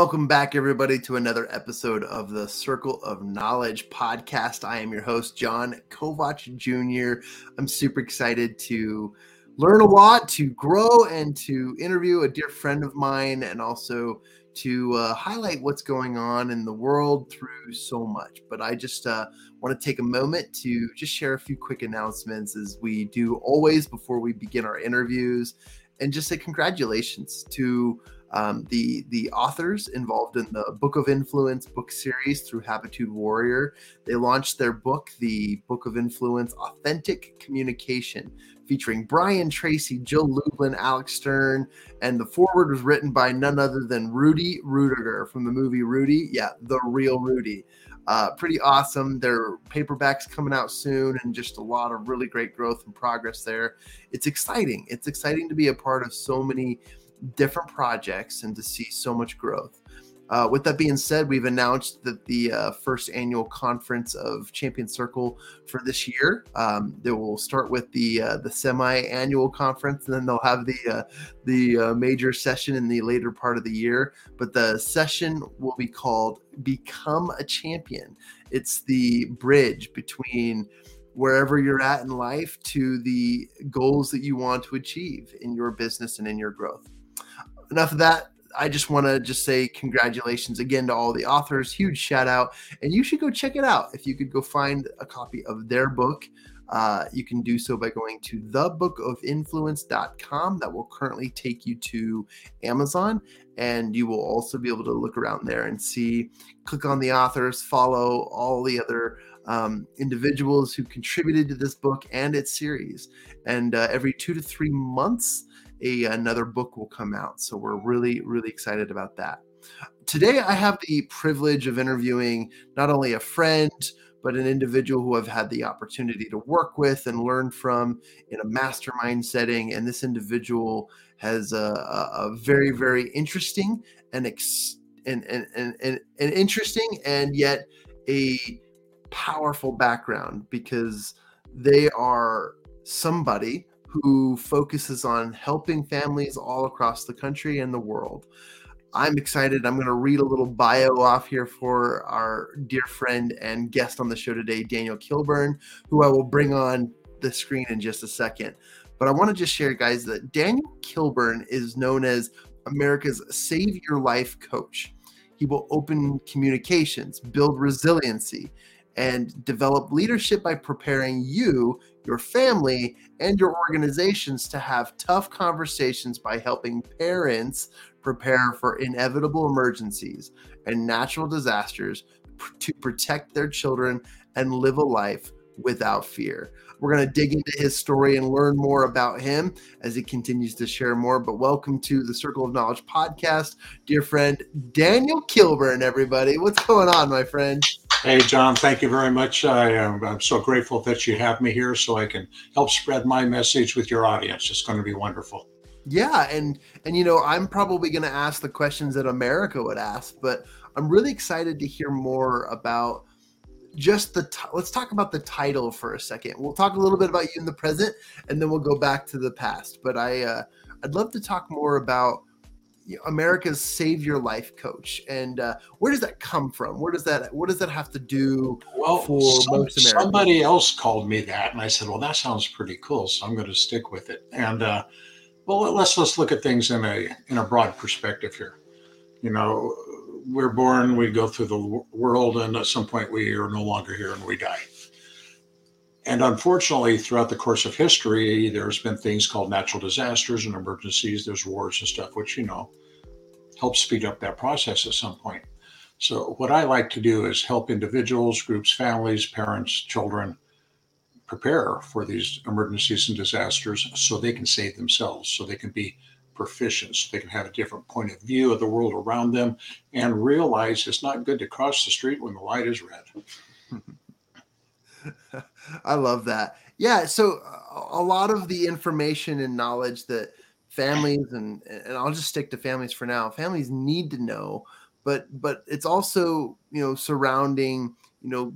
Welcome back, everybody, to another episode of the Circle of Knowledge podcast. I am your host, Jon Kovach Jr. I'm super excited to learn a lot, to grow, and to interview a dear friend of mine, and also to uh, highlight what's going on in the world through so much. But I just uh, want to take a moment to just share a few quick announcements as we do always before we begin our interviews, and just say congratulations to um, the the authors involved in the Book of Influence book series through Habitude Warrior. They launched their book, the Book of Influence: Authentic Communication, featuring Brian Tracy, Jill Lublin, Alex Stern, and the foreword was written by none other than Rudy Ruettiger from the movie Rudy. Yeah, the real Rudy. Uh, pretty awesome. Their paperbacks coming out soon, and just a lot of really great growth and progress there. It's exciting. It's exciting to be a part of so many different projects and to see so much growth. Uh, with that being said, we've announced that the uh, first annual conference of Champion Circle for this year. Um, they will start with the uh, the semi-annual conference, and then they'll have the uh, the uh, major session in the later part of the year. But the session will be called "Become a Champion." It's the bridge between wherever you're at in life to the goals that you want to achieve in your business and in your growth enough of that. I just want to just say congratulations again to all the authors. Huge shout out. And you should go check it out. If you could go find a copy of their book, uh, you can do so by going to thebookofinfluence.com. That will currently take you to Amazon. And you will also be able to look around there and see, click on the authors, follow all the other um, individuals who contributed to this book and its series. And uh, every two to three months, a another book will come out. So we're really really excited about that. Today I have the privilege of interviewing not only a friend but an individual who I've had the opportunity to work with and learn from in a mastermind setting. And this individual has a, a, very, very interesting and, ex, and, and, and, and, and interesting and yet a powerful background because they are somebody who focuses on helping families all across the country and the world. I'm excited. I'm going to read a little bio off here for our dear friend and guest on the show today, Daniel Kilburn, who I will bring on the screen in just a second. But I want to just share, guys, that Daniel Kilburn is known as America's Save Your Life coach. He will open communications, build resiliency, and develop leadership by preparing you, your family, and your organizations to have tough conversations by helping parents prepare for inevitable emergencies and natural disasters to protect their children and live a life without fear. We're going to dig into his story and learn more about him as he continues to share more. But welcome to the Circle of Knowledge podcast, dear friend Daniel Kilburn, everybody. What's going on, my friend? Hey, Jon, thank you very much. I am, I'm so grateful that you have me here so I can help spread my message with your audience. It's going to be wonderful. Yeah, and and you know, I'm probably going to ask the questions that America would ask, but I'm really excited to hear more about just the t- let's talk about the title for a second. We'll talk a little bit about you in the present and then we'll go back to the past. But I uh I'd love to talk more about America's Save Your Life Coach, and uh, where does that come from? Where does that what does that have to do well, for some, most Americans? Somebody else called me that, and I said, "Well, that sounds pretty cool, so I'm going to stick with it." And uh, well, let's let's look at things in a in a broad perspective here. You know, we're born, we go through the world, and at some point we are no longer here and we die. And unfortunately, throughout the course of history, there's been things called natural disasters and emergencies. There's wars and stuff, which, you know, help speed up that process at some point. So, what I like to do is help individuals, groups, families, parents, children prepare for these emergencies and disasters so they can save themselves, so they can be proficient, so they can have a different point of view of the world around them and realize it's not good to cross the street when the light is red. I love that. Yeah. So a lot of the information and knowledge that families and and I'll just stick to families for now. Families need to know, but but it's also you know surrounding you know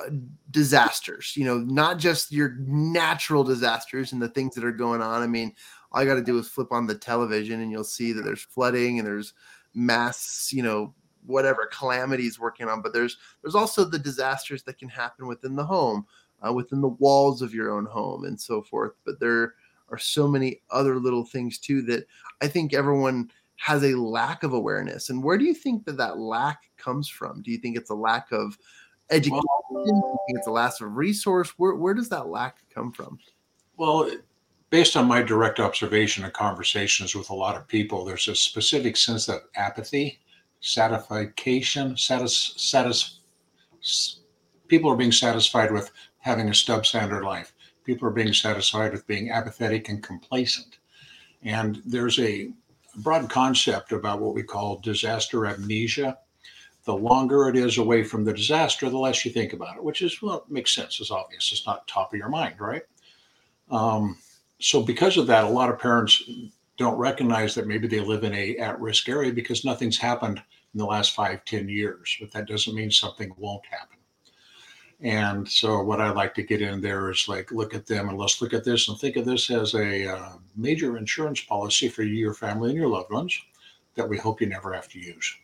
uh, disasters. You know, not just your natural disasters and the things that are going on. I mean, all I got to do is flip on the television and you'll see that there's flooding and there's mass, you know, whatever calamities working on, but there's there's also the disasters that can happen within the home, uh, within the walls of your own home, and so forth. But there are so many other little things too that I think everyone has a lack of awareness. And where do you think that that lack comes from? Do you think it's a lack of education? Well, do you think it's a lack of resource? Where where does that lack come from? Well, based on my direct observation and conversations with a lot of people, there's a specific sense of apathy, satisfaction, satis, satis, people are being satisfied with having a stub substandard life. People are being satisfied with being apathetic and complacent. And there's a broad concept about what we call disaster amnesia. The longer it is away from the disaster, the less you think about it, which is, well, makes sense. It's obvious. It's not top of your mind, right? Um, so because of that, a lot of parents don't recognize that maybe they live in a at-risk area because nothing's happened in the last five, ten years. But that doesn't mean something won't happen. And so what I like to get in there is like look at them and let's look at this and think of this as a uh, major insurance policy for you, your family, and your loved ones that we hope you never have to use.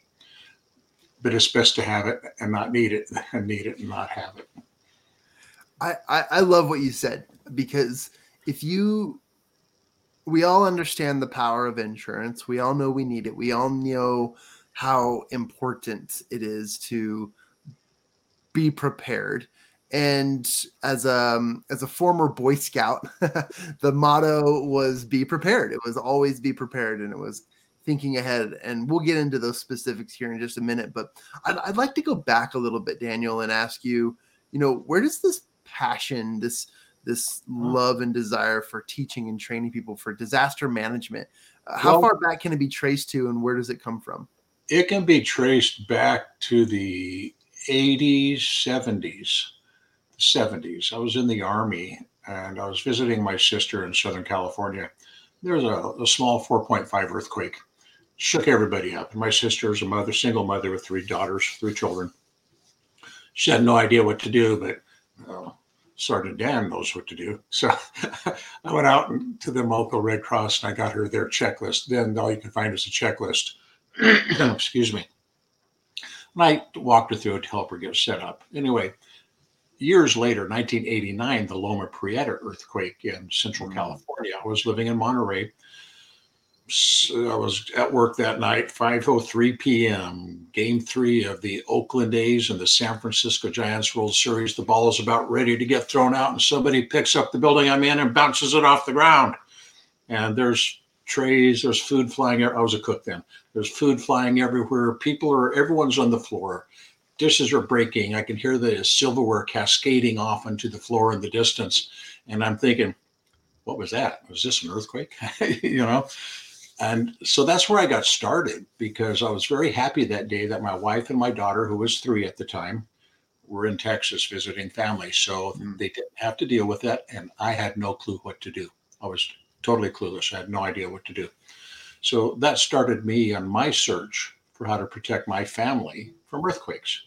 But it's best to have it and not need it, and need it and not have it. I, I, I love what you said because if you we all understand the power of insurance we all know we need it we all know how important it is to be prepared and as a um, as a former boy scout the motto was be prepared it was always be prepared and it was thinking ahead and we'll get into those specifics here in just a minute but I'd, I'd like to go back a little bit daniel and ask you you know where does this passion this this love and desire for teaching and training people for disaster management. Uh, how well, far back can it be traced to, and where does it come from? It can be traced back to the 80s, 70s, 70s. I was in the Army and I was visiting my sister in Southern California. There was a, a small 4.5 earthquake, shook everybody up. And My sister is a mother, single mother with three daughters, three children. She had no idea what to do, but uh, Sergeant Dan knows what to do. So I went out to the local Red Cross and I got her their checklist. Then all you can find is a checklist. Excuse me. And I walked her through it to help her get set up. Anyway, years later, 1989, the Loma Prieta earthquake in Central mm-hmm. California. I was living in Monterey I was at work that night, 5:03 p.m. Game three of the Oakland A's and the San Francisco Giants World Series. The ball is about ready to get thrown out, and somebody picks up the building I'm in and bounces it off the ground. And there's trays, there's food flying. I was a cook then. There's food flying everywhere. People are, everyone's on the floor. Dishes are breaking. I can hear the silverware cascading off onto the floor in the distance, and I'm thinking, what was that? Was this an earthquake? you know. And so that's where I got started because I was very happy that day that my wife and my daughter, who was three at the time, were in Texas visiting family. So mm. they didn't have to deal with that. And I had no clue what to do. I was totally clueless. I had no idea what to do. So that started me on my search for how to protect my family from earthquakes.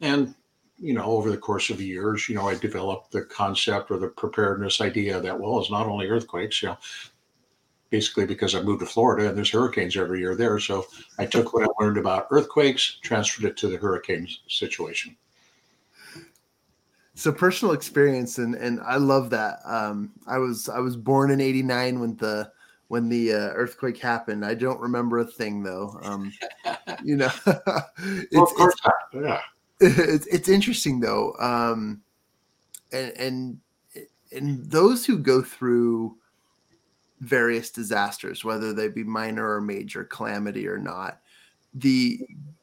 And, you know, over the course of years, you know, I developed the concept or the preparedness idea that, well, it's not only earthquakes, you know, basically because I moved to Florida and there's hurricanes every year there. So I took what I learned about earthquakes, transferred it to the hurricanes situation. So personal experience and and I love that. Um, I was I was born in '89 when the when the uh, earthquake happened. I don't remember a thing though. Um, you know, it's, well, of course it's, Yeah, it's it's interesting though, um, and and and those who go through various disasters, whether they be minor or major calamity or not, the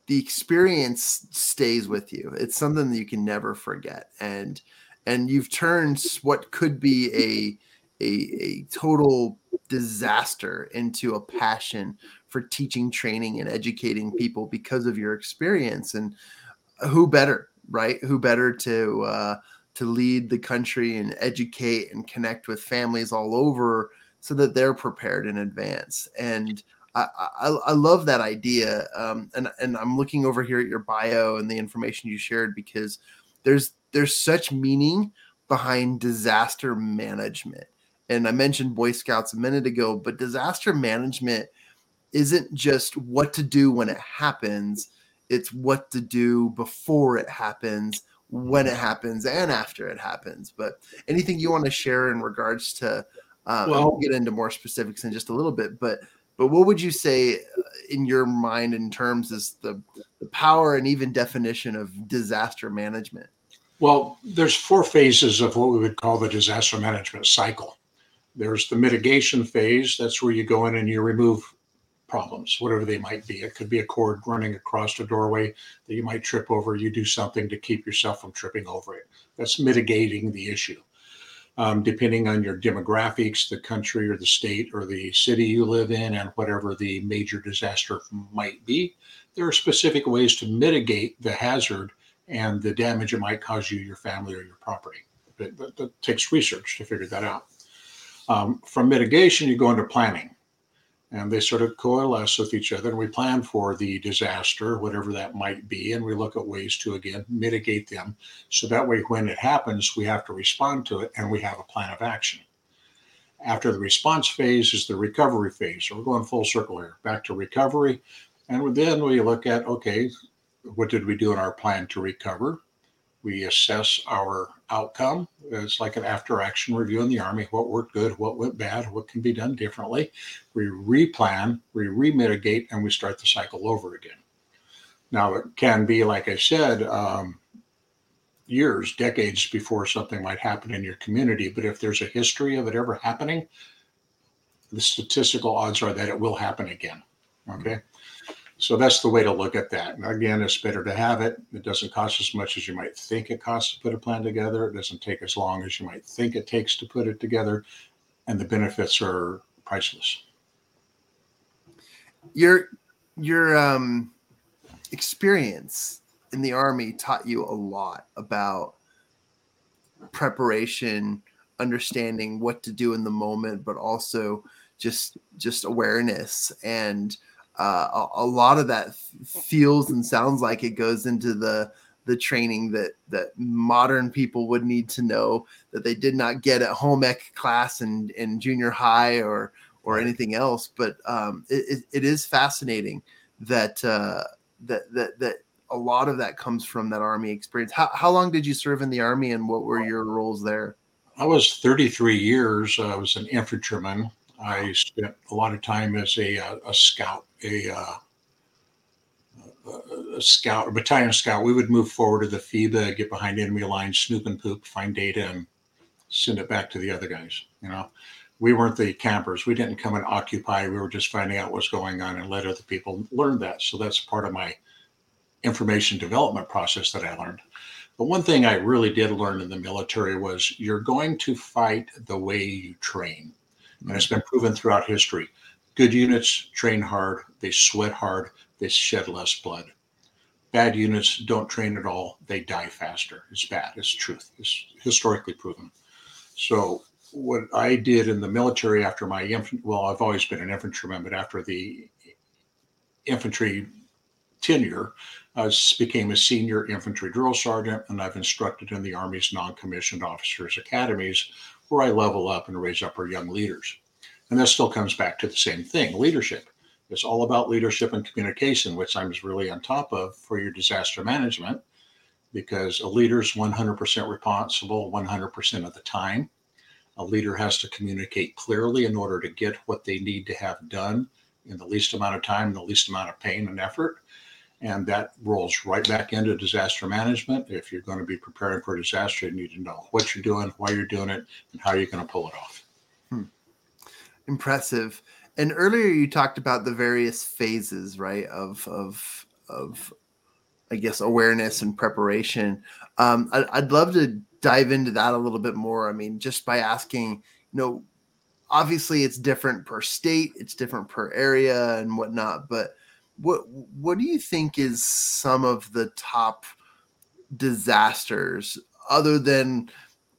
the experience stays with you. It's something that you can never forget. And and you've turned what could be a a, a total disaster into a passion for teaching, training, and educating people because of your experience. And who better, right? Who better to uh, to lead the country and educate and connect with families all over so that they're prepared in advance. And I, I, I love that idea. Um, and, and I'm looking over here at your bio and the information you shared because there's there's such meaning behind disaster management. And I mentioned Boy Scouts a minute ago, but disaster management isn't just what to do when it happens, it's what to do before it happens, when it happens, and after it happens. But anything you want to share in regards to, uh, well, we'll get into more specifics in just a little bit, but but what would you say uh, in your mind in terms is the, the power and even definition of disaster management? Well, there's four phases of what we would call the disaster management cycle. There's the mitigation phase. That's where you go in and you remove problems, whatever they might be. It could be a cord running across a doorway that you might trip over. You do something to keep yourself from tripping over it. That's mitigating the issue. Um, depending on your demographics, the country or the state or the city you live in, and whatever the major disaster might be, there are specific ways to mitigate the hazard and the damage it might cause you, your family, or your property. But, that takes research to figure that out. Um, from mitigation, you go into planning, and they sort of coalesce with each other. And we plan for the disaster, whatever that might be, and we look at ways to again mitigate them. So that way, when it happens, we have to respond to it, and we have a plan of action. After the response phase is the recovery phase. So we're going full circle here, back to recovery. And then we look at okay, what did we do in our plan to recover? We assess our outcome. It's like an after action review in the Army what worked good, what went bad, what can be done differently. We replan, we remitigate, and we start the cycle over again. Now, it can be, like I said, um, years, decades before something might happen in your community. But if there's a history of it ever happening, the statistical odds are that it will happen again. Okay. So that's the way to look at that. And again, it's better to have it. It doesn't cost as much as you might think it costs to put a plan together. It doesn't take as long as you might think it takes to put it together. And the benefits are priceless. Your your um, experience in the army taught you a lot about preparation, understanding what to do in the moment, but also just just awareness and uh, a, a, lot of that feels and sounds like it goes into the the training that that modern people would need to know that they did not get at home ec class and in junior high or or anything else. But um, it, it is fascinating that uh, that that that a lot of that comes from that army experience. How how long did you serve in the army, and what were your roles there? I was 33 years. I was an infantryman. I spent a lot of time as a, uh, a scout, a, uh, a scout, a battalion scout. We would move forward to the FEBA, get behind enemy lines, snoop and poop, find data, and send it back to the other guys. You know, we weren't the campers. We didn't come and occupy. We were just finding out what's going on and let other people learn that. So that's part of my information development process that I learned. But one thing I really did learn in the military was you're going to fight the way you train and it's been proven throughout history. Good units train hard, they sweat hard, they shed less blood. Bad units don't train at all, they die faster. It's bad, it's truth, it's historically proven. So, what I did in the military after my infantry, well, I've always been an infantryman, but after the infantry tenure, I became a senior infantry drill sergeant, and I've instructed in the Army's non commissioned officers academies where I level up and raise up our young leaders. And that still comes back to the same thing leadership. It's all about leadership and communication, which I'm really on top of for your disaster management, because a leader is 100% responsible 100% of the time. A leader has to communicate clearly in order to get what they need to have done in the least amount of time, the least amount of pain and effort. And that rolls right back into disaster management. If you're going to be preparing for a disaster, you need to know what you're doing, why you're doing it, and how you're going to pull it off. Hmm. Impressive. And earlier you talked about the various phases, right, of of of I guess awareness and preparation. Um, I, I'd love to dive into that a little bit more. I mean, just by asking, you know, obviously it's different per state, it's different per area and whatnot, but what what do you think is some of the top disasters other than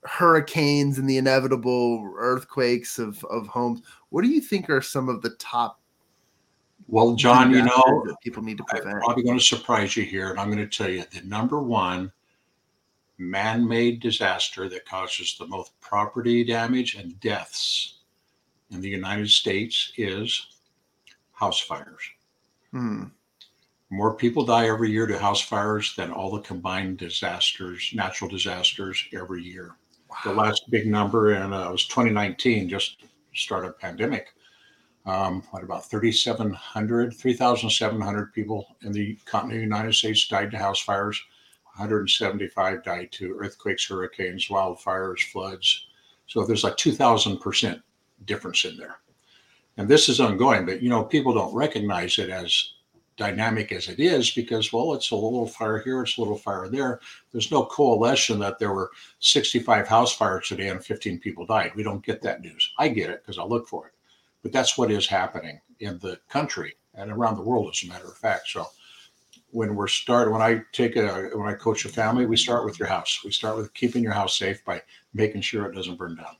hurricanes and the inevitable earthquakes of, of homes what do you think are some of the top well jon you know people need to prevent i'm probably going to surprise you here and i'm going to tell you the number one man-made disaster that causes the most property damage and deaths in the united states is house fires. Hmm. More people die every year to house fires than all the combined disasters, natural disasters every year. Wow. The last big number, and uh, it was 2019, just start of pandemic. Um, what about 3,700, 3,700 people in the continental United States died to house fires. 175 died to earthquakes, hurricanes, wildfires, floods. So there's like 2,000% difference in there. And this is ongoing, but you know, people don't recognize it as dynamic as it is because, well, it's a little fire here, it's a little fire there. There's no coalition that there were 65 house fires today and 15 people died. We don't get that news. I get it because I look for it. But that's what is happening in the country and around the world, as a matter of fact. So when we're start when I take a when I coach a family, we start with your house. We start with keeping your house safe by making sure it doesn't burn down.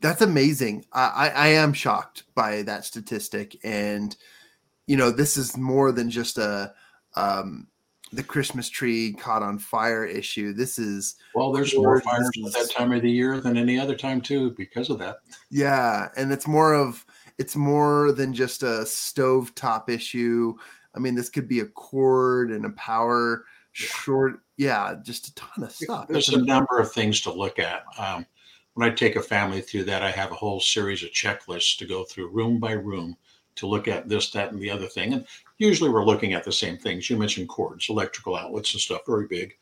That's amazing. I, I am shocked by that statistic, and you know this is more than just a um, the Christmas tree caught on fire issue. This is well, there's more fires at that time of the year than any other time too, because of that. Yeah, and it's more of it's more than just a stove top issue I mean, this could be a cord and a power short. Yeah, just a ton of stuff. There's a number of things to look at. Um, when I take a family through that, I have a whole series of checklists to go through room by room to look at this, that, and the other thing. And usually we're looking at the same things. You mentioned cords, electrical outlets and stuff, very big.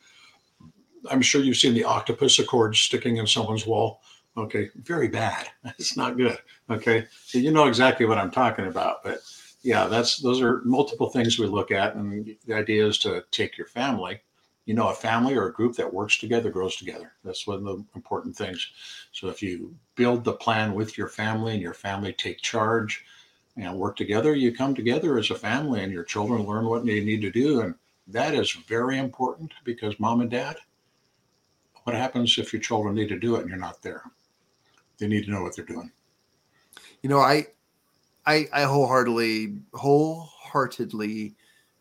I'm sure you've seen the octopus of cords sticking in someone's wall. Okay, very bad. It's not good. Okay, so you know exactly what I'm talking about. But yeah, that's those are multiple things we look at, and the idea is to take your family. You know, a family or a group that works together grows together. That's one of the important things. So if you build the plan with your family and your family take charge and work together, you come together as a family, and your children learn what they need to do, and that is very important because mom and dad. What happens if your children need to do it and you're not there? They need to know what they're doing. You know, I I, I wholeheartedly wholeheartedly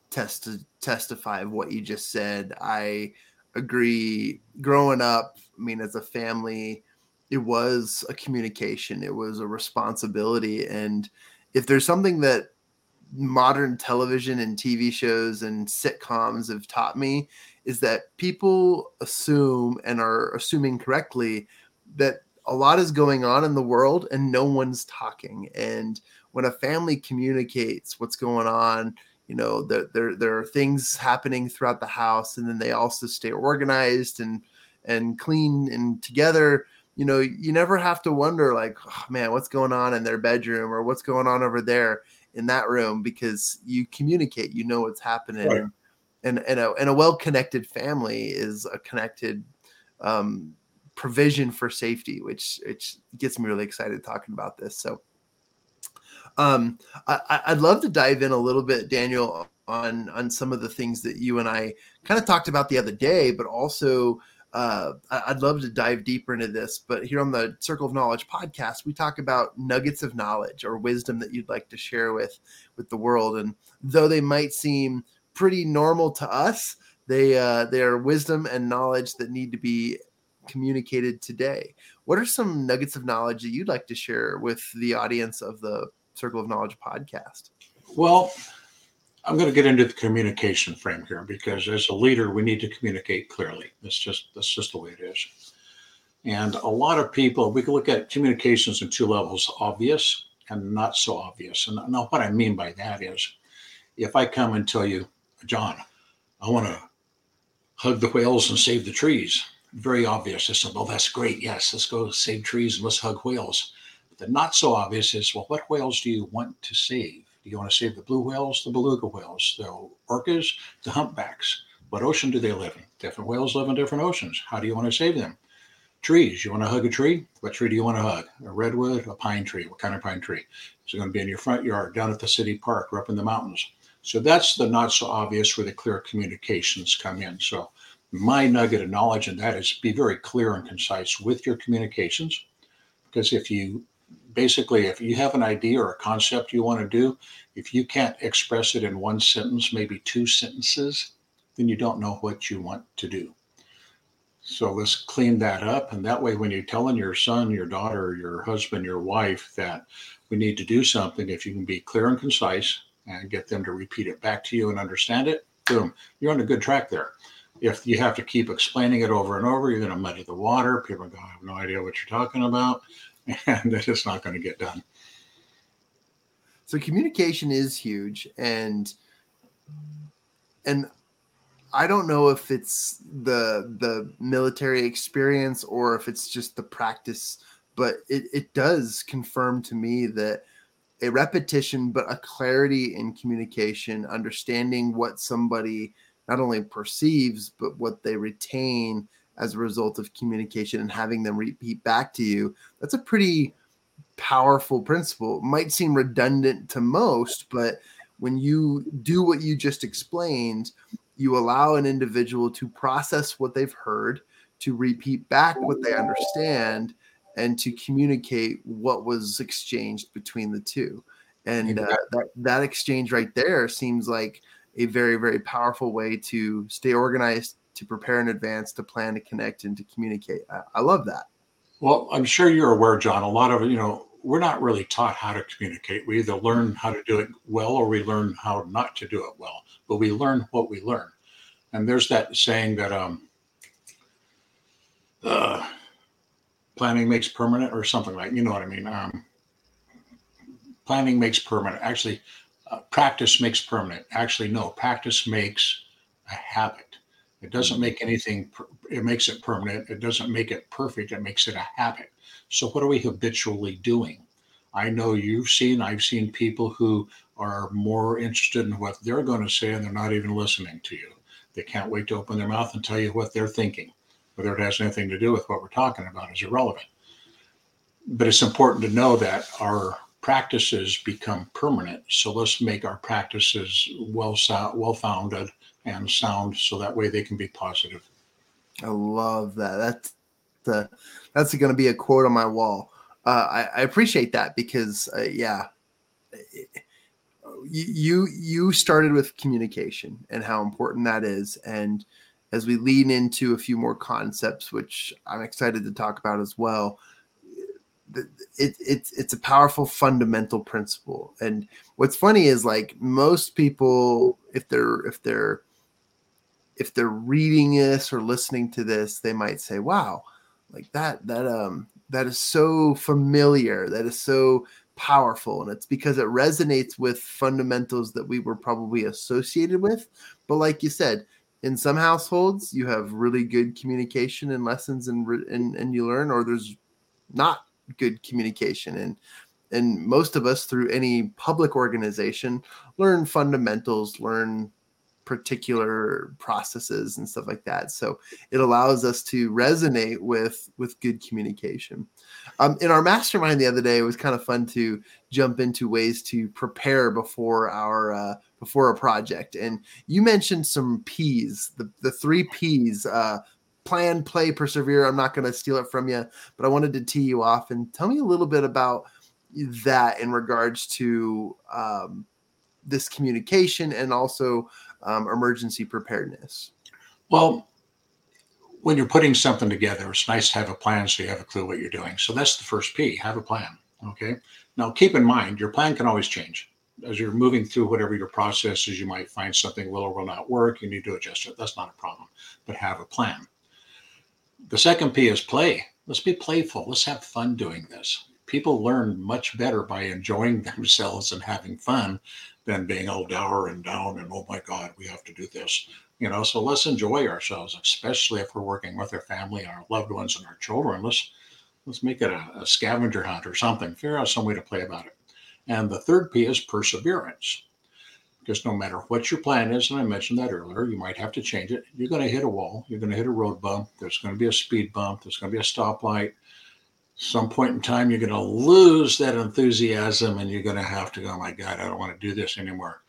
test, to testify of what you just said. I agree. Growing up, I mean, as a family, it was a communication. It was a responsibility, and if there's something that modern television and TV shows and sitcoms have taught me is that people assume and are assuming correctly that a lot is going on in the world and no one's talking. And when a family communicates what's going on, you know, there, there, there are things happening throughout the house, and then they also stay organized and and clean and together. You know, you never have to wonder like, oh, man, what's going on in their bedroom or what's going on over there in that room because you communicate, you know what's happening. Right. And, and, a, and a well-connected family is a connected um, provision for safety, which which gets me really excited talking about this. So um, I, would love to dive in a little bit, Daniel, on on some of the things that you and I kind of talked about the other day, but also uh, I'd love to dive deeper into this. But here on the Circle of Knowledge podcast, we talk about nuggets of knowledge or wisdom that you'd like to share with with the world. And though they might seem pretty normal to us, they uh, they are wisdom and knowledge that need to be communicated today. What are some nuggets of knowledge that you'd like to share with the audience of the Circle of Knowledge podcast? Well, I'm going to get into the communication frame here because as a leader, we need to communicate clearly. That's just that's just the way it is. And a lot of people, we can look at communications in two levels: obvious and not so obvious. And now, what I mean by that is, if I come and tell you, Jon, I want to hug the whales and save the trees, very obvious. I said, well, that's great. Yes, let's go save trees and let's hug whales. The not so obvious is well, what whales do you want to save? Do you want to save the blue whales, the beluga whales, the orcas, the humpbacks? What ocean do they live in? Different whales live in different oceans. How do you want to save them? Trees. You want to hug a tree? What tree do you want to hug? A redwood, a pine tree? What kind of pine tree? Is it going to be in your front yard, down at the city park, or up in the mountains? So that's the not so obvious where the clear communications come in. So my nugget of knowledge in that is be very clear and concise with your communications. Because if you basically, if you have an idea or a concept you want to do, if you can't express it in one sentence, maybe two sentences, then you don't know what you want to do. So let's clean that up. And that way, when you're telling your son, your daughter, your husband, your wife that we need to do something. If you can be clear and concise and get them to repeat it back to you and understand it, boom, you're on a good track there. If you have to keep explaining it over and over, you're going to muddy the water. People are going to have no idea what you're talking about, and it's just not going to get done. So communication is huge, and and I don't know if it's the the military experience or if it's just the practice, but it, it does confirm to me that a repetition, but a clarity in communication, understanding what somebody not only perceives, but what they retain as a result of communication and having them repeat back to you. That's a pretty powerful principle. It might seem redundant to most, but when you do what you just explained, you allow an individual to process what they've heard, to repeat back what they understand, and to communicate what was exchanged between the two. And uh, that, that exchange right there seems like a very, very powerful way to stay organized, to prepare in advance, to plan, to connect, and to communicate. I, I love that. Well, I'm sure you're aware, Jon. A lot of you know we're not really taught how to communicate. We either learn how to do it well or we learn how not to do it well. But we learn what we learn. And there's that saying that um, uh, planning makes permanent or something like you know what I mean. Um, planning makes permanent. Actually, uh, practice makes permanent. Actually, no, practice makes a habit. It doesn't make anything. It makes it permanent. It doesn't make it perfect. It makes it a habit. So, what are we habitually doing? I know you've seen, I've seen people who are more interested in what they're going to say and they're not even listening to you. They can't wait to open their mouth and tell you what they're thinking. Whether it has anything to do with what we're talking about is irrelevant. But it's important to know that our practices become permanent. So let's make our practices well well founded and sound so that way they can be positive. I love that. That's the that's going to be a quote on my wall. Uh, I, I, appreciate that because uh, yeah, you you started with communication and how important that is, and as we lean into a few more concepts, which I'm excited to talk about as well, it, it, it's a powerful fundamental principle. And what's funny is like most people, if they're if they're if they're reading this or listening to this, they might say, "Wow, like that that um that is so familiar that is so powerful. And it's because it resonates with fundamentals that we were probably associated with. But like you said in some households you have really good communication and lessons and and, and you learn or there's not good communication. And and most of us through any public organization learn fundamentals learn particular processes and stuff like that. So it allows us to resonate with with good communication. Um, in our mastermind the other day, it was kind of fun to jump into ways to prepare before our uh, before a project. And you mentioned some P's, the the three P's. Uh, plan, play, persevere. I'm not going to steal it from you, but I wanted to tee you off and tell me a little bit about that in regards to um, this communication and also um, emergency preparedness? Well, when you're putting something together, it's nice to have a plan so you have a clue what you're doing. So that's the first P have a plan. Okay. Now, keep in mind, your plan can always change. As you're moving through whatever your process is, you might find something will or will not work. You need to adjust it. That's not a problem, but have a plan. The second P is play. Let's be playful. Let's have fun doing this. People learn much better by enjoying themselves and having fun than being all dour and down and oh my god we have to do this you know? So let's enjoy ourselves especially if we're working with our family our loved ones and our children. Let's let's make it a, a scavenger hunt or something figure out some way to play about it. And the third p is perseverance. Because no matter what your plan is and i mentioned that earlier you might have to change it. You're going to hit a wall you're going to hit a road bump there's going to be a speed bump there's going to be a stoplight some point in time you're going to lose that enthusiasm and you're going to have to go oh my god i don't want to do this anymore.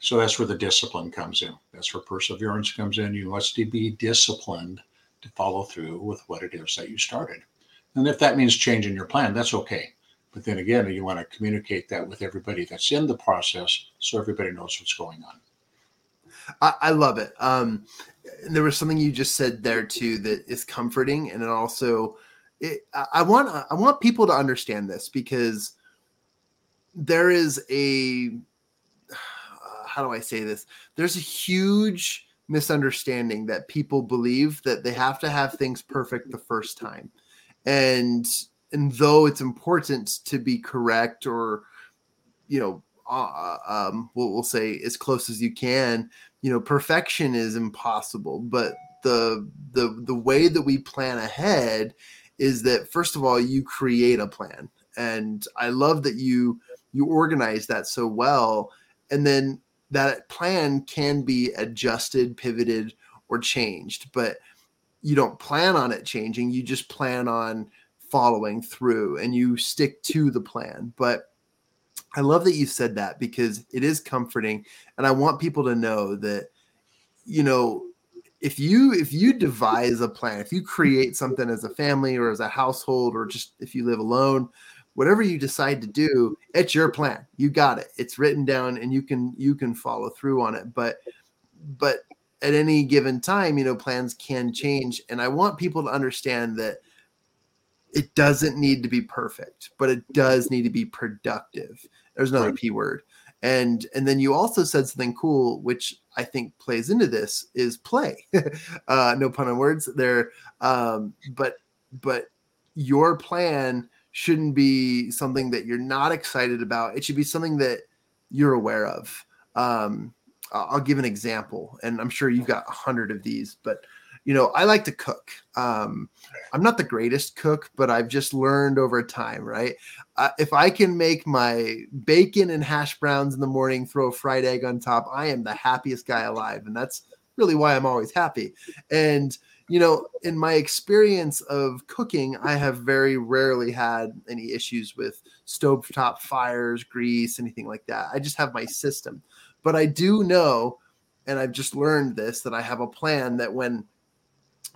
So that's where the discipline comes in. That's where perseverance comes in. You must be disciplined to follow through with what it is that you started. And if that means changing your plan that's okay. But then again you want to communicate that with everybody that's in the process so everybody knows what's going on. I, I love it. Um, there was something you just said there too that is comforting and it also I want I want people to understand this because there is a how do I say this? There's a huge misunderstanding that people believe that they have to have things perfect the first time. And and though it's important to be correct or you know uh, um, we'll, we'll say as close as you can you know perfection is impossible but the the the way that we plan ahead is that first of all you create a plan and i love that you you organize that so well and then that plan can be adjusted pivoted or changed but you don't plan on it changing you just plan on following through and you stick to the plan but I love that you said that because it is comforting and I want people to know that you know if you if you devise a plan if you create something as a family or as a household or just if you live alone whatever you decide to do it's your plan. You got it. It's written down and you can you can follow through on it. But but at any given time you know plans can change. And i want people to understand that it doesn't need to be perfect but it does need to be productive. There's another p word. And and then you also said something cool which i think plays into this is play. Uh no pun on words there. Um but but your plan shouldn't be something that you're not excited about. It should be something that you're aware of. Um i'll give an example and i'm sure you've got a hundred of these but you know, I like to cook. Um, I'm not the greatest cook, but I've just learned over time, right? Uh, if I can make my bacon and hash browns in the morning, throw a fried egg on top, I am the happiest guy alive. And that's really why I'm always happy. And, you know, in my experience of cooking, I have very rarely had any issues with stovetop fires, grease, anything like that. I just have my system. But I do know, and I've just learned this, that I have a plan that when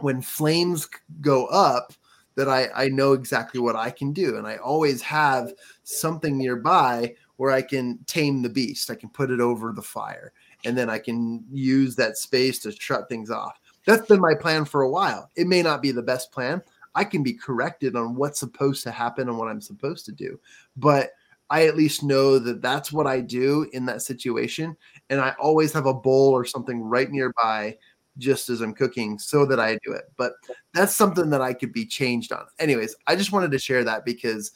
when flames go up that I, I know exactly what I can do. And I always have something nearby where I can tame the beast. I can put it over the fire and then I can use that space to shut things off. That's been my plan for a while. It may not be the best plan. I can be corrected on what's supposed to happen and what I'm supposed to do. But I at least know that that's what I do in that situation. And I always have a bowl or something right nearby just as I'm cooking so that I do it. But that's something that I could be changed on. Anyways, I just wanted to share that because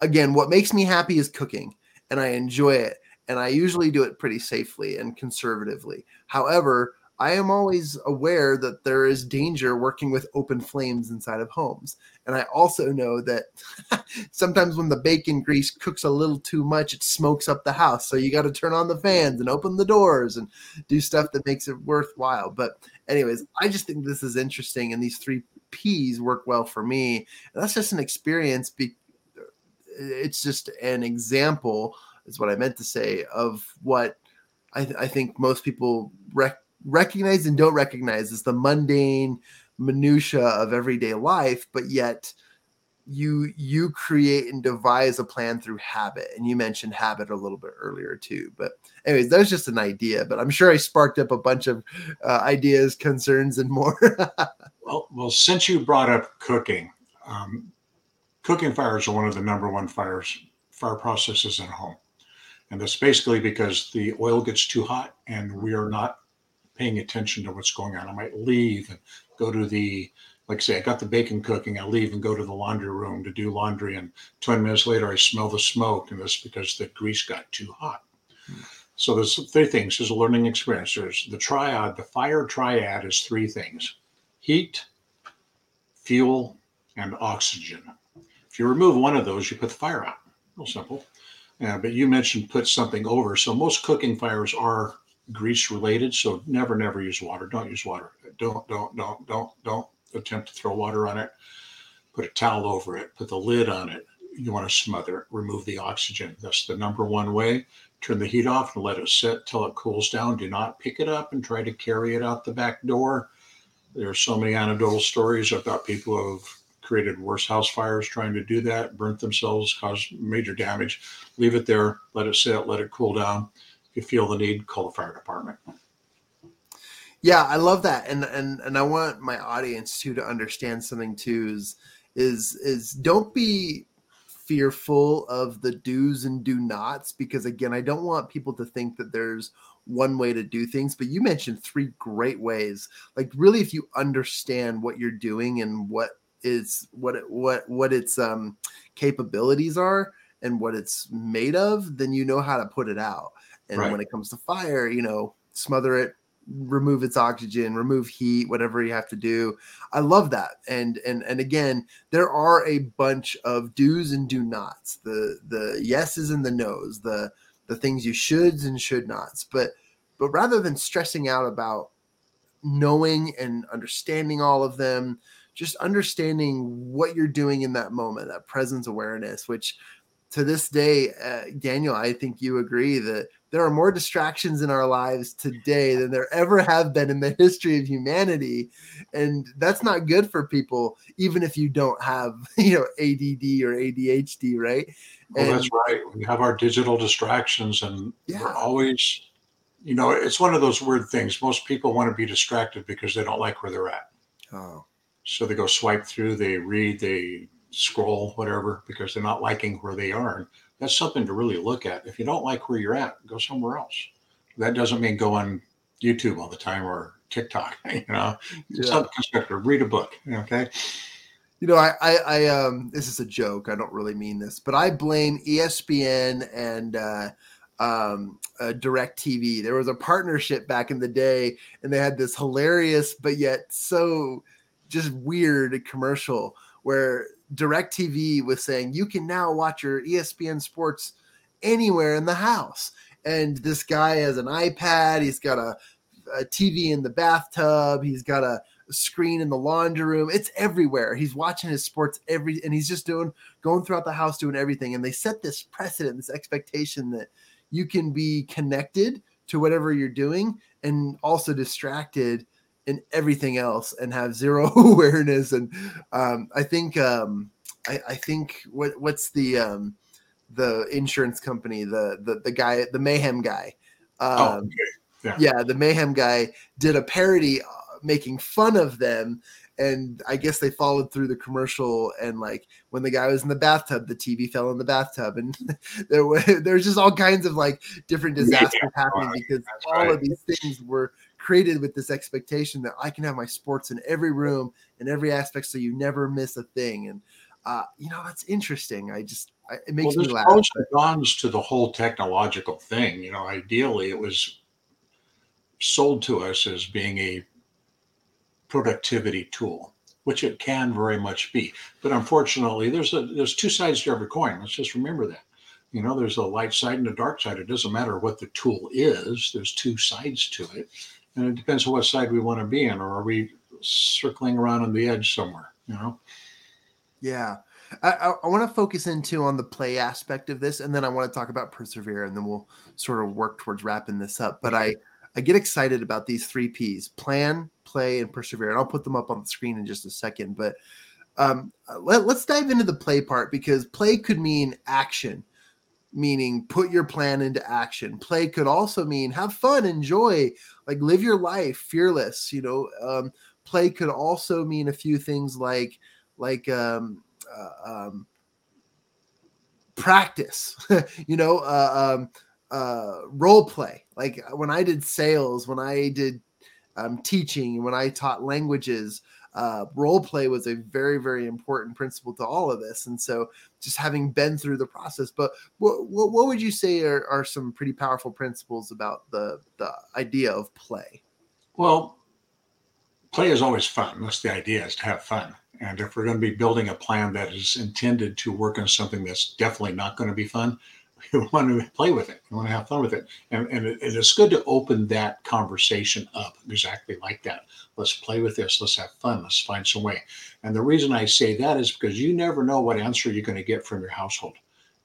again, what makes me happy is cooking and I enjoy it. And I usually do it pretty safely and conservatively. However, I am always aware that there is danger working with open flames inside of homes. And I also know that sometimes when the bacon grease cooks a little too much, it smokes up the house. So you got to turn on the fans and open the doors and do stuff that makes it worthwhile. But, anyways, I just think this is interesting. And these three P's work well for me. And that's just an experience. Be- it's just an example, is what I meant to say, of what I, th- I think most people rec- recognize and don't recognize is the mundane minutia of everyday life, but yet you you create and devise a plan through habit. And you mentioned habit a little bit earlier too but anyways that was just an idea but i'm sure i sparked up a bunch of uh, ideas concerns and more. Well well since you brought up cooking um, cooking fires are one of the number one fires fire processes at home. And that's basically because the oil gets too hot and we are not paying attention to what's going on. I might leave and go to the, like say, I got the bacon cooking. I leave and go to the laundry room to do laundry. And 20 minutes later, I smell the smoke. And that's because the grease got too hot. Hmm. So there's three things. There's a learning experience. There's the triad. The fire triad is three things heat, fuel, and oxygen. If you remove one of those, you put the fire out. Real simple. Uh, but you mentioned put something over. So most cooking fires are grease related. So never, never use water. Don't use water. Don't, don't, don't, don't, don't attempt to throw water on it. Put a towel over it. Put the lid on it. You want to smother it. Remove the oxygen. That's the number one way. Turn the heat off and let it sit till it cools down. Do not pick it up and try to carry it out the back door. There are so many anecdotal stories about people who have created worse house fires trying to do that, burnt themselves, caused major damage. Leave it there, let it sit, let it cool down you feel the need, call the fire department. Yeah, I love that, and and and I want my audience too to understand something too is is is don't be fearful of the do's and do nots because again i don't want people to think that there's one way to do things but you mentioned three great ways like really if you understand what you're doing and what is what it, what what its um capabilities are and what it's made of then you know how to put it out and right. when it comes to fire you know smother it remove its oxygen remove heat whatever you have to do. I love that. And and and again there are a bunch of do's and do nots the the yeses and the nos the the things you shoulds and should nots. But but rather than stressing out about knowing and understanding all of them just understanding what you're doing in that moment that presence awareness which to this day uh, daniel i think you agree that there are more distractions in our lives today than there ever have been in the history of humanity. And that's not good for people even if you don't have you know add or adhd right? Well, and, that's right. We have our digital distractions and yeah. we're always you know it's one of those weird things. Most people want to be distracted because they don't like where they're at. Oh. So they go swipe through they read they scroll whatever because they're not liking where they are that's something to really look at. If you don't like where you're at, go somewhere else. That doesn't mean go on YouTube all the time or TikTok. You know, yeah. constructive. Read a book. Okay. You know, I, I, I, um, this is a joke. I don't really mean this, but I blame ESPN and uh, um, uh, DirecTV. There was a partnership back in the day, and they had this hilarious but yet so just weird commercial where DirecTV was saying you can now watch your ESPN sports anywhere in the house. And this guy has an iPad, he's got a, a TV in the bathtub, he's got a screen in the laundry room. It's everywhere. He's watching his sports every and he's just doing going throughout the house doing everything. And they set this precedent, this expectation that you can be connected to whatever you're doing and also distracted in everything else and have zero awareness. And um, I think um, I, I, think what what's the um, the insurance company the the the guy the mayhem guy. Oh, um, okay. yeah. yeah, the mayhem guy did a parody uh, making fun of them and I guess they followed through the commercial. And like when the guy was in the bathtub, the TV fell in the bathtub, and there was there's just all kinds of like different disasters yeah, happening because all right. of these things were created with this expectation that I can have my sports in every room in every aspect, so you never miss a thing. And uh, you know, that's interesting. I just I, it makes well, me laugh. Pros and cons to the whole technological thing. You know, ideally, it was sold to us as being a productivity tool, which it can very much be. But unfortunately, there's a there's two sides to every coin. Let's just remember that. You know, there's a light side and a dark side. It doesn't matter what the tool is. There's two sides to it and it depends on what side we want to be in, or are we circling around on the edge somewhere? You know. Yeah. I, I, I want to focus into on the play aspect of this, and then I want to talk about persevere, and then we'll sort of work towards wrapping this up. But I I get excited about these three P's: plan, play, and persevere. And I'll put them up on the screen in just a second. But um, let, let's dive into the play part because play could mean action meaning put your plan into action. Play could also mean have fun, enjoy, like live your life fearless. You know, um, play could also mean a few things like like um, uh, um, practice. you know, uh, um, uh, role play. Like when I did sales, when I did um, teaching, when I taught languages uh, role play was a very very important principle to all of this. And so just having been through the process but what, what, what would you say are, are some pretty powerful principles about the the idea of play? Well play is always fun. That's the idea is to have fun. And if we're going to be building a plan that is intended to work on something that's definitely not going to be fun you want to play with it. You want to have fun with it. And, and it, it's good to open that conversation up exactly like that. Let's play with this. Let's have fun. Let's find some way. And the reason I say that is because you never know what answer you're going to get from your household.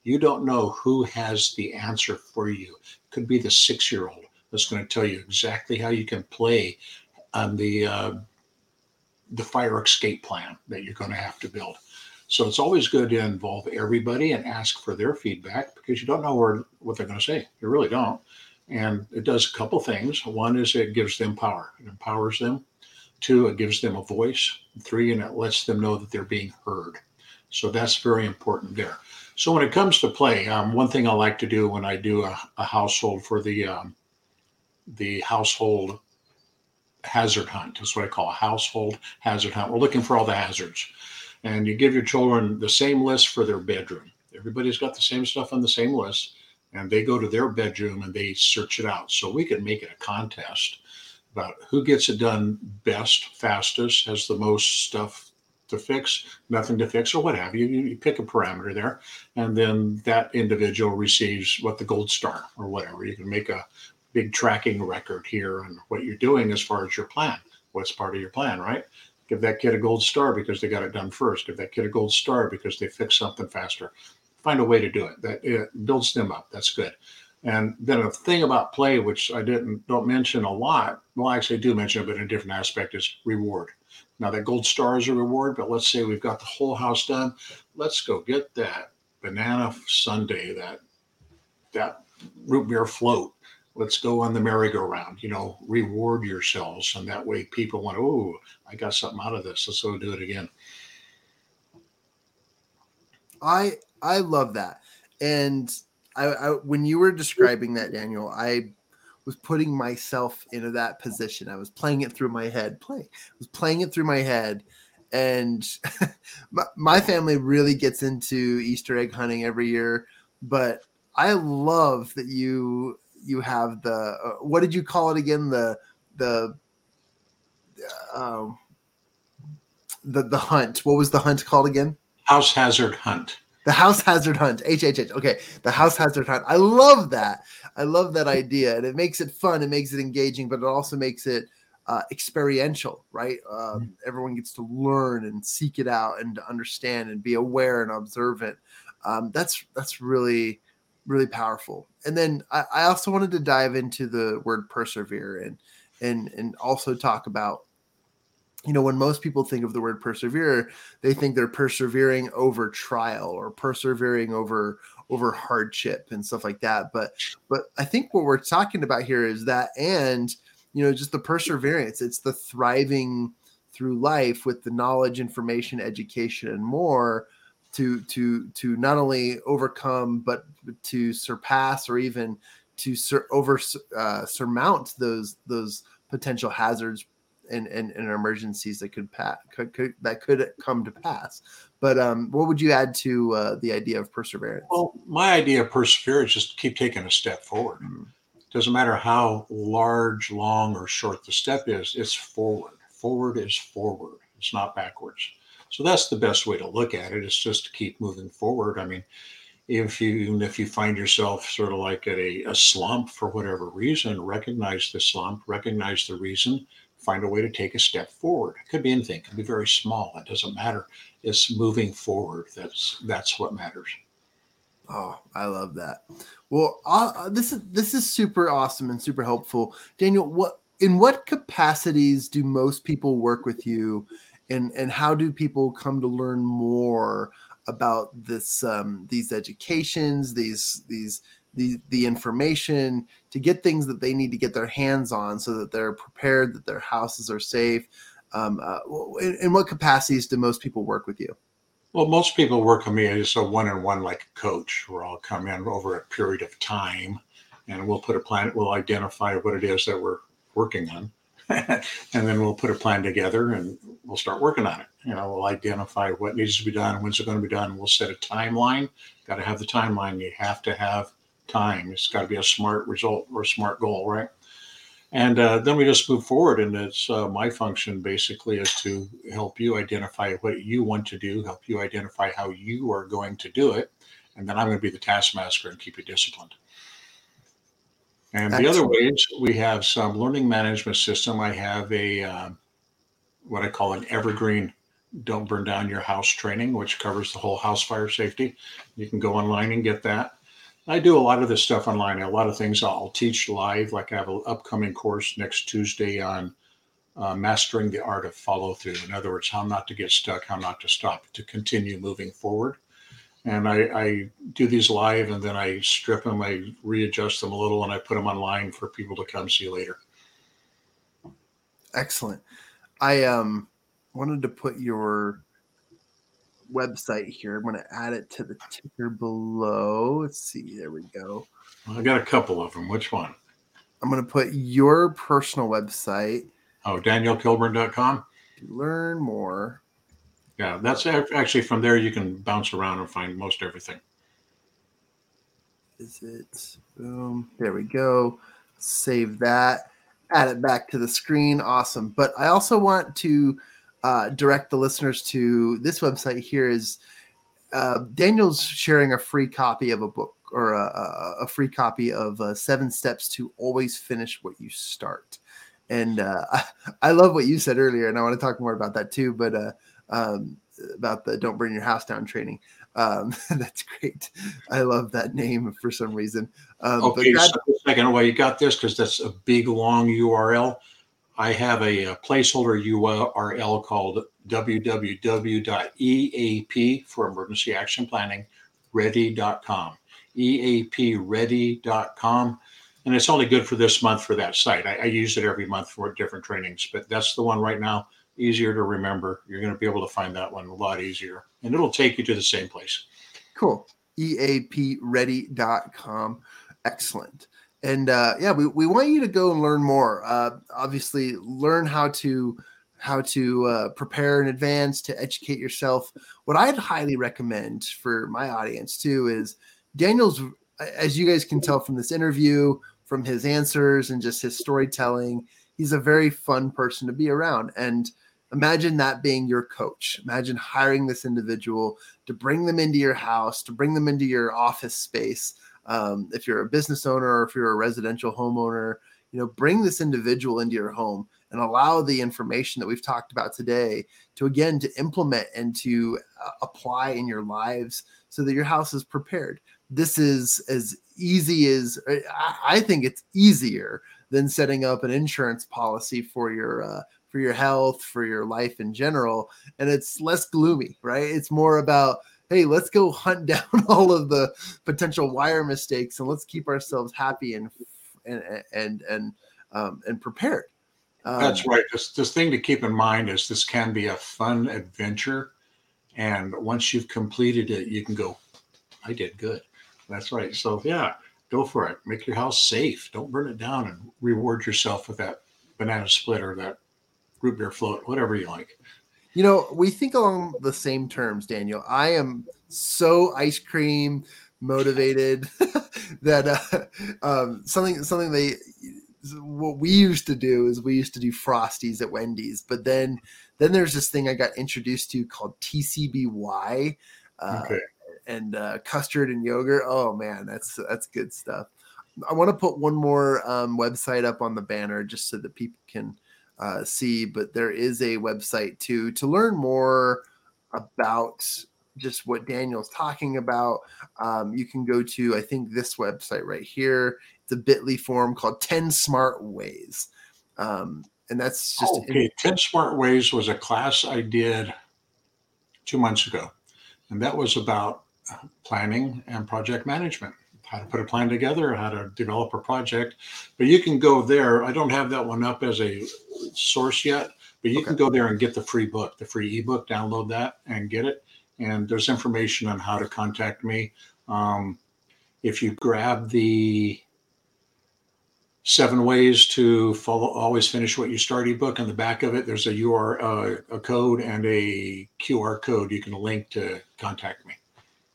You don't know who has the answer for you. It could be the six year old that's going to tell you exactly how you can play on the, uh, the fire escape plan that you're going to have to build so it's always good to involve everybody and ask for their feedback because you don't know where, what they're going to say. You really don't. And it does a couple things. One is it gives them power, it empowers them. Two, it gives them a voice. Three, and it lets them know that they're being heard. So that's very important there. So when it comes to play, um, one thing I like to do when I do a, a household for the um, the household hazard hunt is what I call a household hazard hunt. We're looking for all the hazards, and you give your children the same list for their bedroom. Everybody's got the same stuff on the same list, and they go to their bedroom and they search it out. So we can make it a contest about who gets it done best, fastest, has the most stuff to fix, nothing to fix, or what have you. You pick a parameter there, and then that individual receives what the gold star or whatever. You can make a big tracking record here on what you're doing as far as your plan. What's part of your plan, right? Give that kid a gold star because they got it done first. Give that kid a gold star because they fixed something faster. Find a way to do it. That it builds them up. That's good. And then a thing about play, which I didn't don't mention a lot, well, I actually do mention it, but in a different aspect, is reward. Now that gold star is a reward, but let's say we've got the whole house done. Let's go get that banana sundae, that that root beer float. Let's go on the merry-go-round. You know, reward yourselves, and that way people want, oh, I got something out of this. Let's go do it again. I I love that, and I, I when you were describing that, Daniel, I was putting myself into that position. I was playing it through my head, playing, I was playing it through my head. And my, my family really gets into Easter egg hunting every year, but I love that you you have the uh, what did you call it again the the um the the hunt what was the hunt called again house hazard hunt the house hazard hunt. HHH. Okay. The house hazard hunt. I love that. I love that idea. And it makes it fun. It makes it engaging, but it also makes it uh, experiential, right? Um, mm-hmm. Everyone gets to learn and seek it out and to understand and be aware and observant. Um, that's that's really really powerful. And then I, I also wanted to dive into the word persevere and and and also talk about you know, when most people think of the word persevere, they think they're persevering over trial or persevering over over hardship and stuff like that. But but I think what we're talking about here is that and you know just the perseverance. It's the thriving through life with the knowledge, information, education, and more to to to not only overcome but to surpass or even to sur- over uh, surmount those those potential hazards and, and, and emergencies that could, pass, could, could, that could come to pass. But um, what would you add to uh, the idea of perseverance? Well, my idea of perseverance is to keep taking a step forward. Mm-hmm. Doesn't matter how large, long, or short the step is. It's forward. Forward is forward. It's not backwards. So that's the best way to look at it. It's just to keep moving forward. I mean, if you even if you find yourself sort of like at a, a slump for whatever reason, recognize the slump, recognize the reason, find a way to take a step forward. It could be anything, it could be very small. It doesn't matter. It's moving forward. That's that's what matters. Oh, I love that. Well, uh, this is this is super awesome and super helpful, Daniel. What in what capacities do most people work with you, and and how do people come to learn more about this um, these educations, these these the the information to get things that they need to get their hands on so that they're prepared that their houses are safe. Um, uh, in, in, what capacities do most people work with you? Well most people work with me as a one-on-one like a coach where i'll come in over a period of time and we'll put a plan we'll identify what it is that we're working on. And then we'll put a plan together and we'll start working on it. You know we'll identify what needs to be done when's it going to be done. We'll set a timeline. Got to have the timeline. You have to have time. It's got to be a smart result or a smart goal, right? And uh, then we just move forward. And it's uh, my function basically is to help you identify what you want to do, help you identify how you are going to do it. And then I'm going to be the taskmaster and keep you disciplined. And Excellent. the other ways, we have some learning management system. I have a uh, what I call an evergreen don't burn down your house training, which covers the whole house fire safety. You can go online and get that. I do a lot of this stuff online. A lot of things I'll teach live. Like I have an upcoming course next Tuesday on uh, mastering the art of follow through. In other words, how not to get stuck, how not to stop, to continue moving forward. And I, I do these live and then I strip them, I readjust them a little, and I put them online for people to come see later. Excellent. I um wanted to put your website here. I'm going to add it to the ticker below. Let's see. There we go. I got a couple of them. Which one? I'm going to put your personal website. Oh, danielkilburn.com. Learn more. Yeah, that's actually from there you can bounce around and find most everything. Is it? Boom. There we go. Save that. Add it back to the screen. Awesome. But I also want to uh, direct the listeners to this website here is uh, Daniel's sharing a free copy of a book or a, a free copy of uh, Seven Steps to Always Finish What You Start. And uh, I, I, love what you said earlier, and I want to talk more about that too. But uh, um, about the "Don't Burn Your House Down" training, um, that's great. I love that name for some reason. Um, okay, that, so second, while you got this, because that's a big long URL. I have a, uh, a placeholder URL called www.eap for emergency action planning ready.com. eapready.com. And it's only good for this month for that site. I, I use it every month for different trainings, but that's the one right now. Easier to remember. You're going to be able to find that one a lot easier, and it'll take you to the same place. Cool. eapready.com. Excellent and uh, yeah, we, we want you to go and learn more. Uh, obviously, learn how to how to uh, prepare in advance to educate yourself. What I'd highly recommend for my audience too is Daniel's, as you guys can tell from this interview, from his answers and just his storytelling, he's a very fun person to be around. And imagine that being your coach. Imagine hiring this individual to bring them into your house, to bring them into your office space um, if you're a business owner or if you're a residential homeowner, you know, bring this individual into your home and allow the information that we've talked about today to again to implement and to uh, apply in your lives so that your house is prepared. This is as easy as I think it's easier than setting up an insurance policy for your uh, for your health, for your life in general, and it's less gloomy, right? It's more about hey, let's go hunt down all of the potential wire mistakes and let's keep ourselves happy and and and and um, and prepared. Um, That's right. This this thing to keep in mind is this can be a fun adventure, and once you've completed it, you can go, I did good. That's right. So yeah, go for it. Make your house safe. Don't burn it down, and reward yourself with that banana split or that root beer float, whatever you like. You know, we think along the same terms, Daniel. I am so ice cream motivated that uh, um, something something they what we used to do is we used to do frosties at Wendy's, but then then there's this thing I got introduced to called TCBY, uh, okay. and uh, custard and yogurt. Oh man, that's that's good stuff. I want to put one more um, website up on the banner just so that people can uh, see, but there is a website too to learn more about just what Daniel's talking about. Um, you can go to, I think, this website right here. It's a bit.ly form called 10 Smart Ways. Um, and that's just okay. In- 10 Smart Ways was a class I did two months ago, and that was about planning and project management how to put a plan together, how to develop a project. But you can go there. I don't have that one up as a source yet, but you okay. can go there and get the free book, the free ebook, download that and get it. And there's information on how to contact me. Um, if you grab the seven ways to follow always finish what you start ebook on the back of it there's a ur uh, a code and a qr code you can link to contact me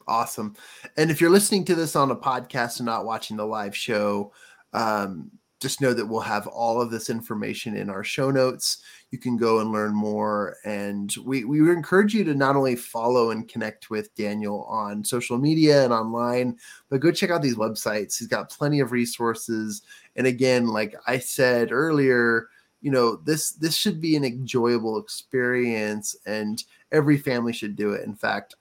awesome. And if you're listening to this on a podcast and not watching the live show, um, just know that we'll have all of this information in our show notes. You can go and learn more. And we, we encourage you to not only follow and connect with Daniel on social media and online, but go check out these websites. He's got plenty of resources. And again, like I said earlier, you know, this this should be an enjoyable experience and every family should do it. In fact,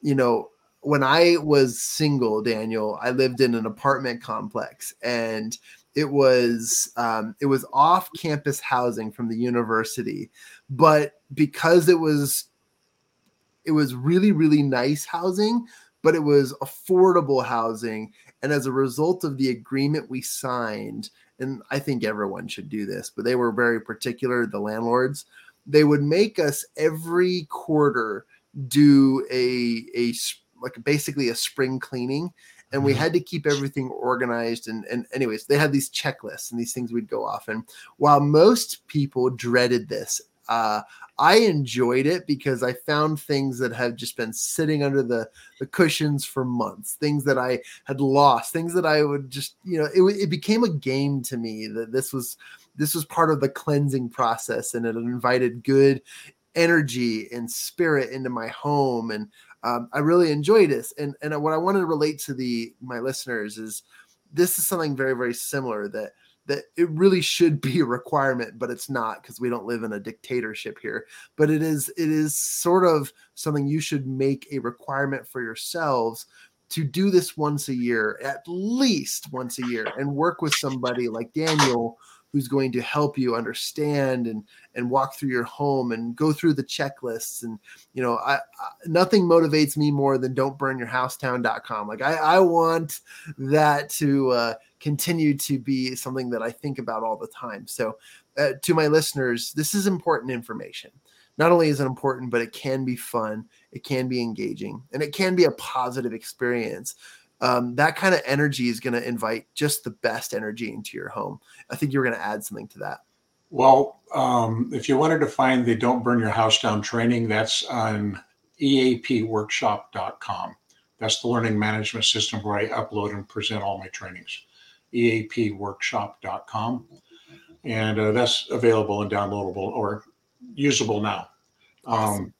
you know, when I was single, Daniel, I lived in an apartment complex and it was um, it was off campus housing from the university, but because it was it was really really nice housing, but it was affordable housing, and as a result of the agreement we signed, and I think everyone should do this, but they were very particular, the landlords. They would make us every quarter do a a like basically a spring cleaning and we mm-hmm. had to keep everything organized and and anyways they had these checklists and these things we'd go off and while most people dreaded this uh, I enjoyed it because I found things that had just been sitting under the the cushions for months, things that I had lost, things that I would just you know it, it became a game to me that this was this was part of the cleansing process and it invited good energy and spirit into my home and um, I really enjoyed this. And and what I wanted to relate to the my listeners is this is something very very similar that that it really should be a requirement, but it's not because we don't live in a dictatorship here. But it is it is sort of something you should make a requirement for yourselves to do this once a year, at least once a year, and work with somebody like Daniel who's going to help you understand and and walk through your home and go through the checklists. And you know I, I nothing motivates me more than don't burn your housedown.com like I, I want that to uh, continue to be something that I think about all the time. So uh, to my listeners this is important information. Not only is it important but it can be fun it can be engaging and it can be a positive experience um, that kind of energy is going to invite just the best energy into your home. I think you're going to add something to that. Well, um, if you wanted to find the Don't Burn Your House Down training, that's on eapworkshop.com. That's the learning management system where I upload and present all my trainings. eapworkshop.com. And uh, that's available and downloadable or usable now. Um,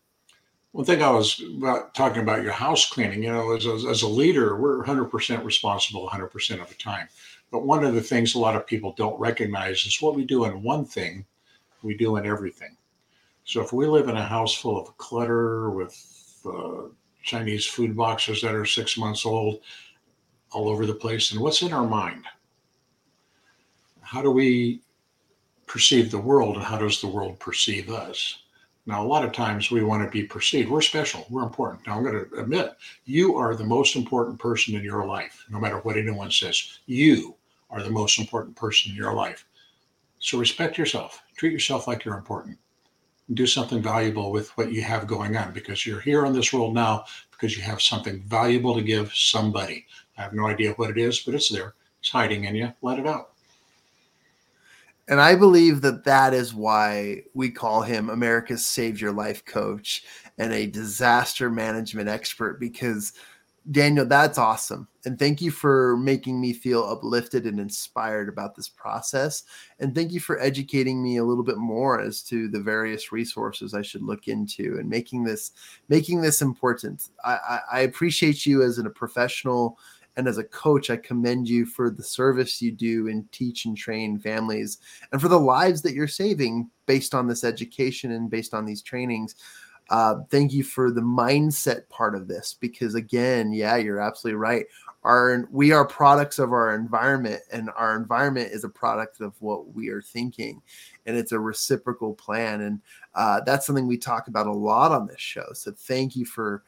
one thing I was about talking about your house cleaning, you know, as, as, as a leader, we're 100% responsible 100% of the time. But one of the things a lot of people don't recognize is what we do in one thing, we do in everything. So if we live in a house full of clutter with uh, Chinese food boxes that are six months old all over the place, and what's in our mind? How do we perceive the world, and how does the world perceive us? Now, a lot of times we want to be perceived. We're special. We're important. Now, I'm going to admit you are the most important person in your life, no matter what anyone says. You are the most important person in your life. So respect yourself. Treat yourself like you're important. Do something valuable with what you have going on because you're here on this world now because you have something valuable to give somebody. I have no idea what it is, but it's there. It's hiding in you. Let it out. And I believe that that is why we call him America's Save Your Life coach and a disaster management expert because Daniel, that's awesome. And thank you for making me feel uplifted and inspired about this process. And thank you for educating me a little bit more as to the various resources I should look into and making this making this important. I, I, I appreciate you as a professional and as a coach, I commend you for the service you do and teach and train families and for the lives that you're saving based on this education and based on these trainings. Uh, thank you for the mindset part of this because again, yeah, you're absolutely right. Our we are products of our environment, and our environment is a product of what we are thinking, and it's a reciprocal plan, and uh, that's something we talk about a lot on this show. So thank you for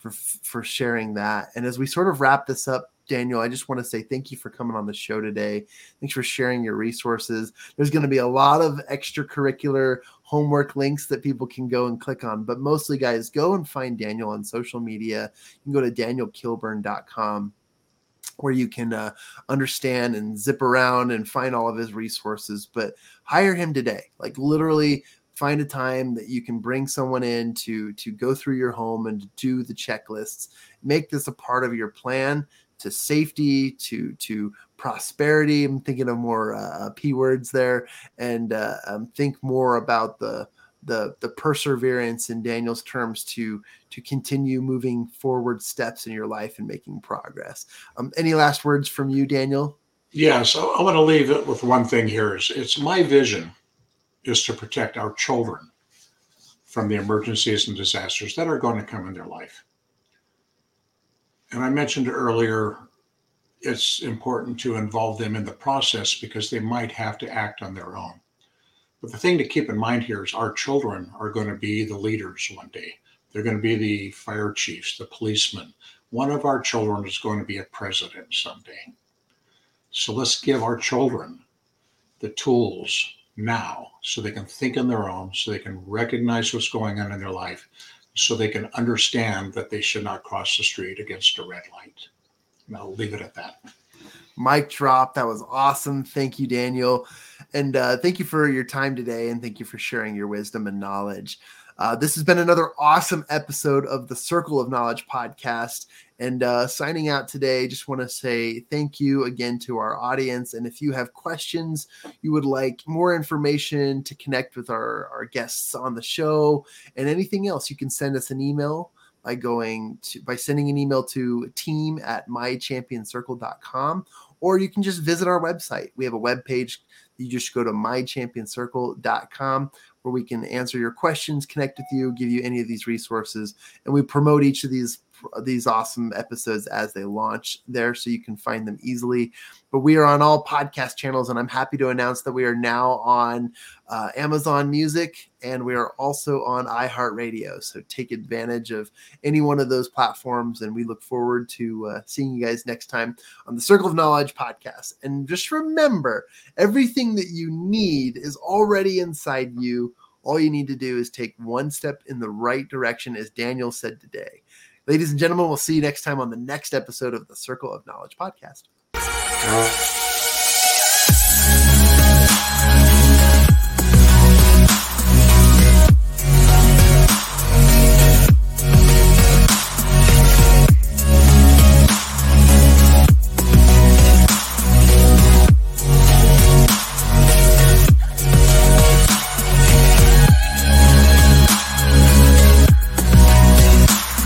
for for sharing that. And as we sort of wrap this up, Daniel, I just want to say thank you for coming on the show today. Thanks for sharing your resources. There's going to be a lot of extracurricular homework links that people can go and click on, but mostly, guys, go and find Daniel on social media. You can go to danielkilburn.com where you can uh, understand and zip around and find all of his resources. But hire him today. Like literally, find a time that you can bring someone in to to go through your home and do the checklists. Make this a part of your plan to safety to to prosperity. I'm thinking of more uh, p words there. And uh, um, think more about the the the perseverance in daniel's terms to to continue moving forward steps in your life and making progress. Um, any last words from you daniel? Yeah so i want to leave it with one thing here is it's my vision is to protect our children from the emergencies and disasters that are going to come in their life. And I mentioned earlier, it's important to involve them in the process because they might have to act on their own. But the thing to keep in mind here is our children are going to be the leaders one day. They're going to be the fire chiefs, the policemen. One of our children is going to be a president someday. So let's give our children the tools now so they can think on their own, so they can recognize what's going on in their life, so they can understand that they should not cross the street against a red light. And I'll leave it at that. Mic drop. That was awesome. Thank you, Daniel. And uh, thank you for your time today. And thank you for sharing your wisdom and knowledge. Uh, this has been another awesome episode of the Circle of Knowledge podcast. And uh, signing out today, just want to say thank you again to our audience. And if you have questions, you would like more information to connect with our, our guests on the show, and anything else, you can send us an email by going to by sending an email to team at mychampionscircle.com or you can just visit our website we have a web page you just go to mychampionscircle.com where we can answer your questions, connect with you, give you any of these resources, and we promote each of these these awesome episodes as they launch there so you can find them easily. But we are on all podcast channels, and I'm happy to announce that we are now on uh, Amazon Music and we are also on iHeartRadio. So take advantage of any one of those platforms, and we look forward to uh, seeing you guys next time on the Circle of Knowledge podcast. And just remember everything that you need is already inside you. All you need to do is take one step in the right direction, as Daniel said today. Ladies and gentlemen, we'll see you next time on the next episode of the Circle of Knowledge podcast.